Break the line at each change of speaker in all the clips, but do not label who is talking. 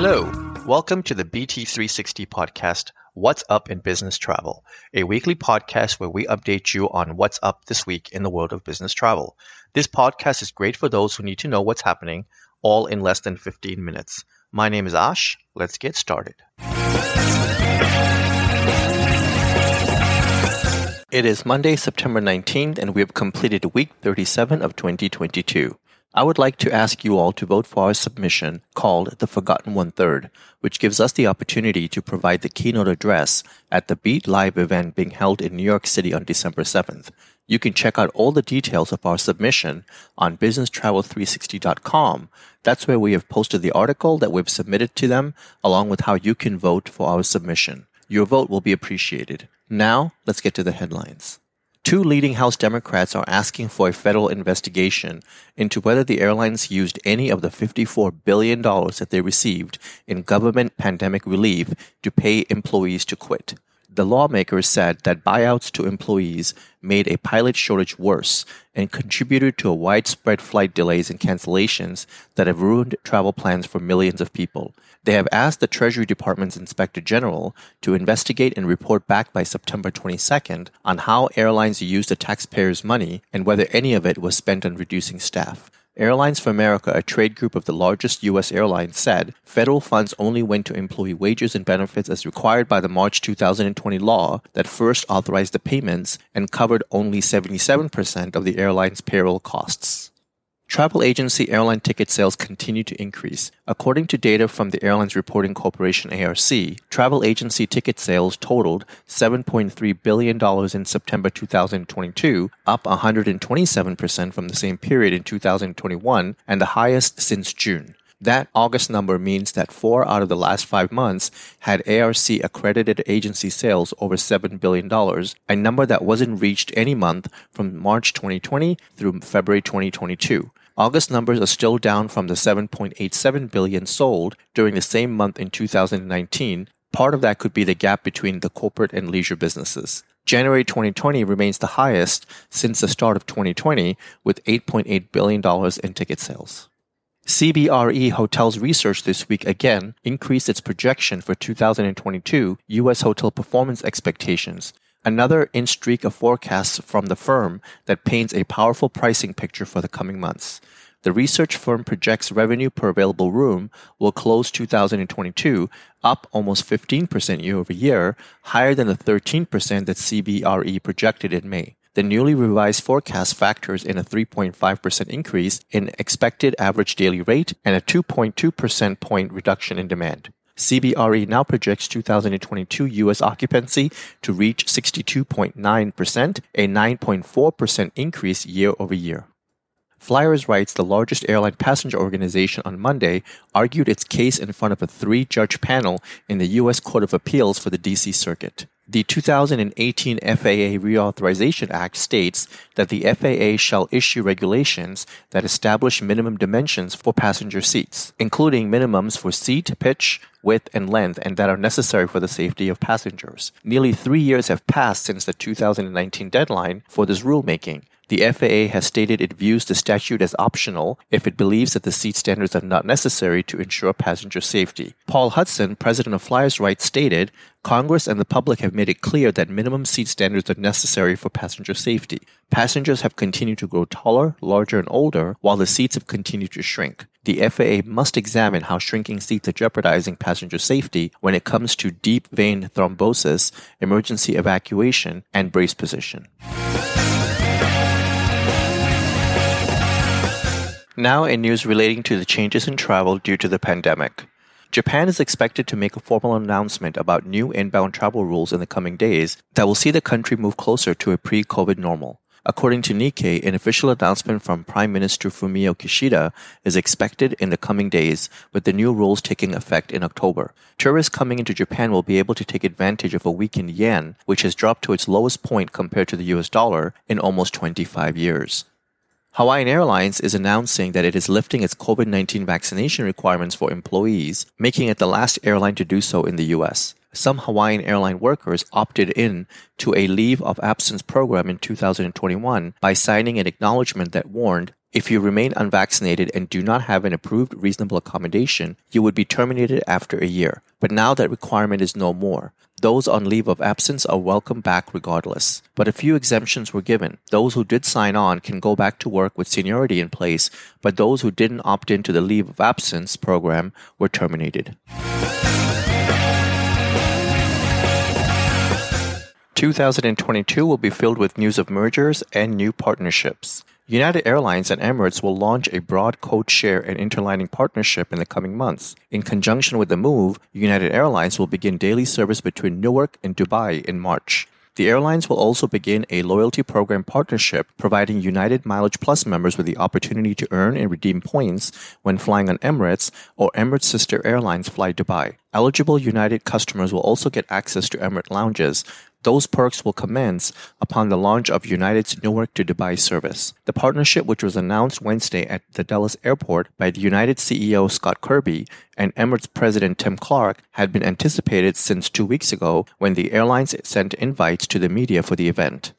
Hello, welcome to the BT360 podcast, What's Up in Business Travel, a weekly podcast where we update you on what's up this week in the world of business travel. This podcast is great for those who need to know what's happening, all in less than 15 minutes. My name is Ash. Let's get started. It is Monday, September 19th, and we have completed week 37 of 2022. I would like to ask you all to vote for our submission called The Forgotten One Third, which gives us the opportunity to provide the keynote address at the Beat Live event being held in New York City on December 7th. You can check out all the details of our submission on businesstravel360.com. That's where we have posted the article that we've submitted to them, along with how you can vote for our submission. Your vote will be appreciated. Now, let's get to the headlines. Two leading House Democrats are asking for a federal investigation into whether the airlines used any of the $54 billion that they received in government pandemic relief to pay employees to quit. The lawmakers said that buyouts to employees made a pilot shortage worse and contributed to a widespread flight delays and cancellations that have ruined travel plans for millions of people. They have asked the Treasury Department's Inspector General to investigate and report back by September 22nd on how airlines used the taxpayers' money and whether any of it was spent on reducing staff. Airlines for America, a trade group of the largest U.S. airlines, said federal funds only went to employee wages and benefits as required by the March 2020 law that first authorized the payments and covered only 77% of the airline's payroll costs. Travel agency airline ticket sales continue to increase. According to data from the Airlines Reporting Corporation ARC, travel agency ticket sales totaled $7.3 billion in September 2022, up 127% from the same period in 2021 and the highest since June. That August number means that four out of the last five months had ARC accredited agency sales over $7 billion, a number that wasn't reached any month from March 2020 through February 2022. August numbers are still down from the 7.87 billion sold during the same month in 2019. Part of that could be the gap between the corporate and leisure businesses. January 2020 remains the highest since the start of 2020 with $8.8 billion in ticket sales. CBRE Hotels Research this week again increased its projection for 2022 U.S. hotel performance expectations another in streak of forecasts from the firm that paints a powerful pricing picture for the coming months. The research firm projects revenue per available room will close 2022 up almost 15% year over year, higher than the 13% that CBRE projected in May. The newly revised forecast factors in a 3.5% increase in expected average daily rate and a 2.2% point reduction in demand. CBRE now projects 2022 U.S. occupancy to reach 62.9%, a 9.4% increase year over year. Flyers Rights, the largest airline passenger organization, on Monday argued its case in front of a three judge panel in the U.S. Court of Appeals for the D.C. Circuit. The 2018 FAA Reauthorization Act states that the FAA shall issue regulations that establish minimum dimensions for passenger seats, including minimums for seat pitch, width, and length, and that are necessary for the safety of passengers. Nearly three years have passed since the 2019 deadline for this rulemaking. The FAA has stated it views the statute as optional if it believes that the seat standards are not necessary to ensure passenger safety. Paul Hudson, president of Flyers Rights, stated Congress and the public have made it clear that minimum seat standards are necessary for passenger safety. Passengers have continued to grow taller, larger, and older, while the seats have continued to shrink. The FAA must examine how shrinking seats are jeopardizing passenger safety when it comes to deep vein thrombosis, emergency evacuation, and brace position. Now, in news relating to the changes in travel due to the pandemic. Japan is expected to make a formal announcement about new inbound travel rules in the coming days that will see the country move closer to a pre COVID normal. According to Nikkei, an official announcement from Prime Minister Fumio Kishida is expected in the coming days, with the new rules taking effect in October. Tourists coming into Japan will be able to take advantage of a weakened yen, which has dropped to its lowest point compared to the US dollar in almost 25 years. Hawaiian Airlines is announcing that it is lifting its COVID 19 vaccination requirements for employees, making it the last airline to do so in the U.S. Some Hawaiian airline workers opted in to a leave of absence program in 2021 by signing an acknowledgement that warned If you remain unvaccinated and do not have an approved reasonable accommodation, you would be terminated after a year. But now that requirement is no more. Those on leave of absence are welcome back regardless. But a few exemptions were given. Those who did sign on can go back to work with seniority in place, but those who didn't opt into the leave of absence program were terminated. 2022 will be filled with news of mergers and new partnerships. United Airlines and Emirates will launch a broad code share and interlining partnership in the coming months. In conjunction with the move, United Airlines will begin daily service between Newark and Dubai in March. The airlines will also begin a loyalty program partnership, providing United Mileage Plus members with the opportunity to earn and redeem points when flying on Emirates or Emirates sister airlines Fly Dubai. Eligible United customers will also get access to Emirates lounges, those perks will commence upon the launch of United's Newark to Dubai service. The partnership, which was announced Wednesday at the Dulles Airport by the United CEO Scott Kirby and Emirates President Tim Clark, had been anticipated since two weeks ago when the airlines sent invites to the media for the event.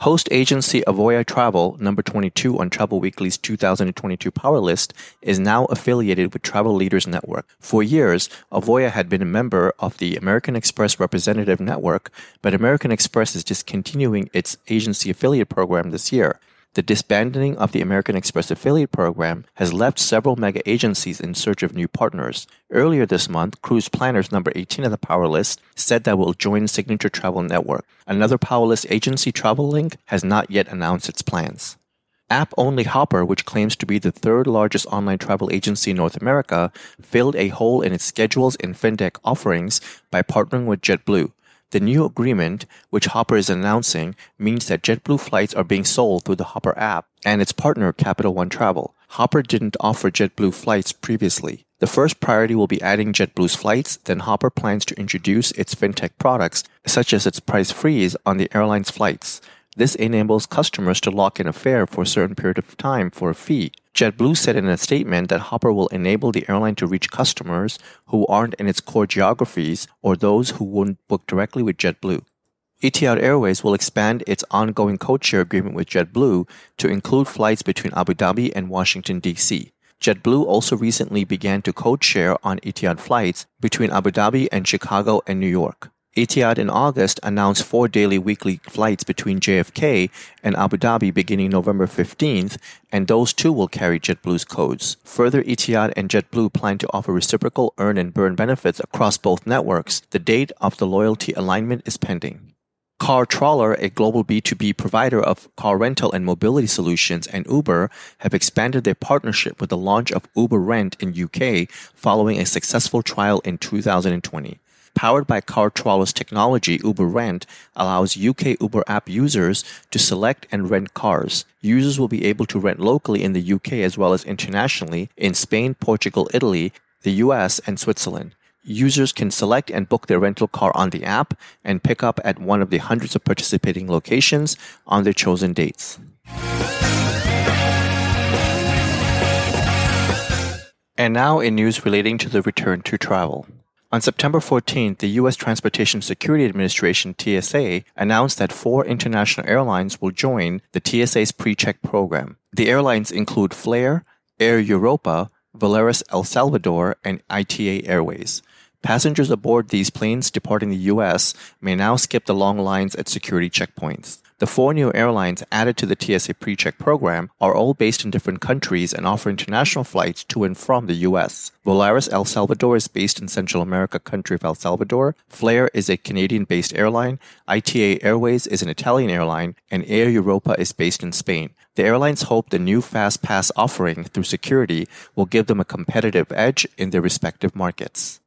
Host agency Avoya Travel, number 22 on Travel Weekly's 2022 Power List, is now affiliated with Travel Leaders Network. For years, Avoya had been a member of the American Express Representative Network, but American Express is discontinuing its agency affiliate program this year. The disbanding of the American Express affiliate program has left several mega agencies in search of new partners. Earlier this month, Cruise Planners number 18 on the Power List said that will join Signature Travel Network. Another Power List agency, TravelLink, has not yet announced its plans. App only Hopper, which claims to be the third largest online travel agency in North America, filled a hole in its schedules and fintech offerings by partnering with JetBlue. The new agreement, which Hopper is announcing, means that JetBlue flights are being sold through the Hopper app and its partner Capital One Travel. Hopper didn't offer JetBlue flights previously. The first priority will be adding JetBlue's flights, then Hopper plans to introduce its fintech products, such as its price freeze on the airline's flights. This enables customers to lock in a fare for a certain period of time for a fee. JetBlue said in a statement that Hopper will enable the airline to reach customers who aren't in its core geographies or those who wouldn't book directly with JetBlue. Etihad Airways will expand its ongoing codeshare agreement with JetBlue to include flights between Abu Dhabi and Washington, D.C. JetBlue also recently began to codeshare on Etihad flights between Abu Dhabi and Chicago and New York. Etihad in August announced four daily weekly flights between JFK and Abu Dhabi beginning November 15th, and those too will carry JetBlue's codes. Further, Etihad and JetBlue plan to offer reciprocal earn and burn benefits across both networks. The date of the loyalty alignment is pending. CarTrawler, a global B2B provider of car rental and mobility solutions, and Uber have expanded their partnership with the launch of Uber Rent in UK following a successful trial in 2020. Powered by Car technology, Uber Rent allows UK Uber app users to select and rent cars. Users will be able to rent locally in the UK as well as internationally in Spain, Portugal, Italy, the US, and Switzerland. Users can select and book their rental car on the app and pick up at one of the hundreds of participating locations on their chosen dates. And now in news relating to the return to travel. On September 14th, the U.S. Transportation Security Administration TSA announced that four international airlines will join the TSA's pre-check program. The airlines include Flair, Air Europa, Volaris El Salvador, and ITA Airways. Passengers aboard these planes departing the U.S. may now skip the long lines at security checkpoints. The four new airlines added to the TSA PreCheck program are all based in different countries and offer international flights to and from the U.S. Volaris El Salvador is based in Central America country of El Salvador. Flair is a Canadian-based airline. ITA Airways is an Italian airline, and Air Europa is based in Spain. The airlines hope the new Fast Pass offering through security will give them a competitive edge in their respective markets.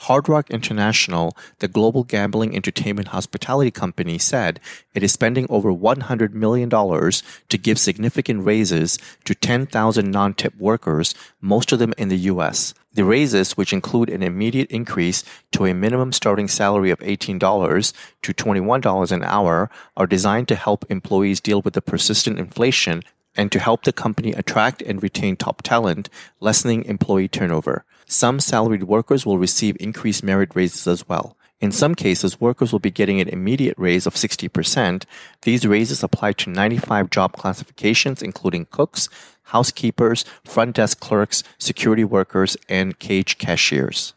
Hard Rock International, the global gambling entertainment hospitality company, said it is spending over $100 million to give significant raises to 10,000 non tip workers, most of them in the U.S. The raises, which include an immediate increase to a minimum starting salary of $18 to $21 an hour, are designed to help employees deal with the persistent inflation and to help the company attract and retain top talent, lessening employee turnover. Some salaried workers will receive increased merit raises as well. In some cases, workers will be getting an immediate raise of 60%. These raises apply to 95 job classifications, including cooks, housekeepers, front desk clerks, security workers, and cage cashiers.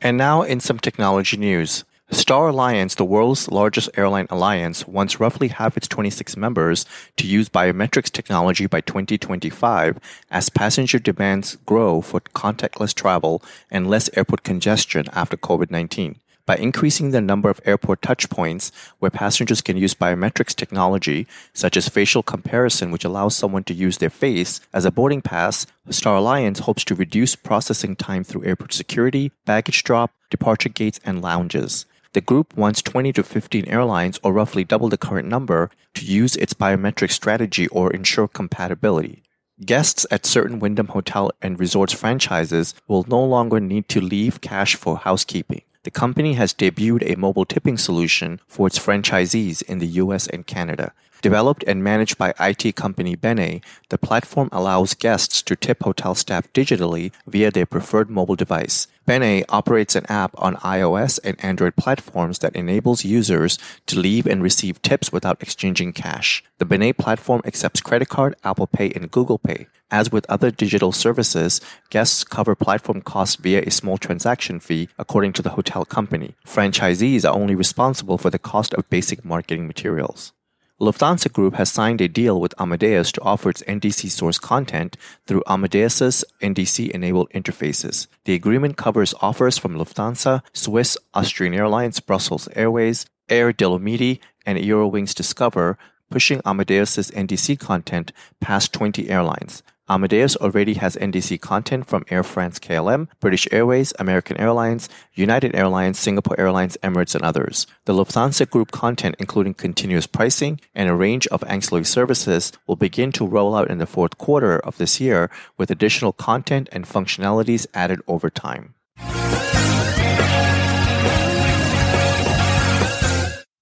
And now in some technology news. Star Alliance, the world's largest airline alliance, wants roughly half its 26 members to use biometrics technology by 2025 as passenger demands grow for contactless travel and less airport congestion after COVID 19 by increasing the number of airport touchpoints where passengers can use biometrics technology, such as facial comparison, which allows someone to use their face as a boarding pass, Star Alliance hopes to reduce processing time through airport security, baggage drop, departure gates, and lounges. The group wants 20 to 15 airlines, or roughly double the current number, to use its biometric strategy or ensure compatibility. Guests at certain Wyndham Hotel and Resorts franchises will no longer need to leave cash for housekeeping. The company has debuted a mobile tipping solution for its franchisees in the US and Canada. Developed and managed by IT company Bene, the platform allows guests to tip hotel staff digitally via their preferred mobile device. Bene operates an app on iOS and Android platforms that enables users to leave and receive tips without exchanging cash. The Bene platform accepts credit card, Apple Pay, and Google Pay. As with other digital services, guests cover platform costs via a small transaction fee according to the hotel company. Franchisees are only responsible for the cost of basic marketing materials. Lufthansa Group has signed a deal with Amadeus to offer its NDC source content through Amadeus's NDC enabled interfaces. The agreement covers offers from Lufthansa, Swiss, Austrian Airlines, Brussels Airways, Air Dolomiti, and Eurowings Discover, pushing Amadeus's NDC content past 20 airlines. Amadeus already has NDC content from Air France KLM, British Airways, American Airlines, United Airlines, Singapore Airlines, Emirates, and others. The Lufthansa Group content, including continuous pricing and a range of ancillary services, will begin to roll out in the fourth quarter of this year with additional content and functionalities added over time.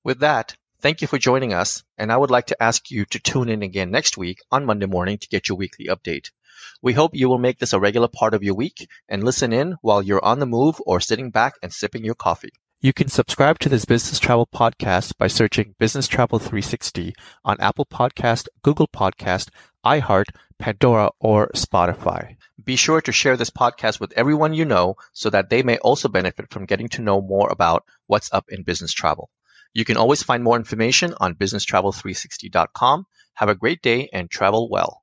With that, Thank you for joining us, and I would like to ask you to tune in again next week on Monday morning to get your weekly update. We hope you will make this a regular part of your week and listen in while you're on the move or sitting back and sipping your coffee. You can subscribe to this business travel podcast by searching Business Travel 360 on Apple Podcast, Google Podcast, iHeart, Pandora, or Spotify. Be sure to share this podcast with everyone you know so that they may also benefit from getting to know more about what's up in business travel. You can always find more information on businesstravel360.com. Have a great day and travel well.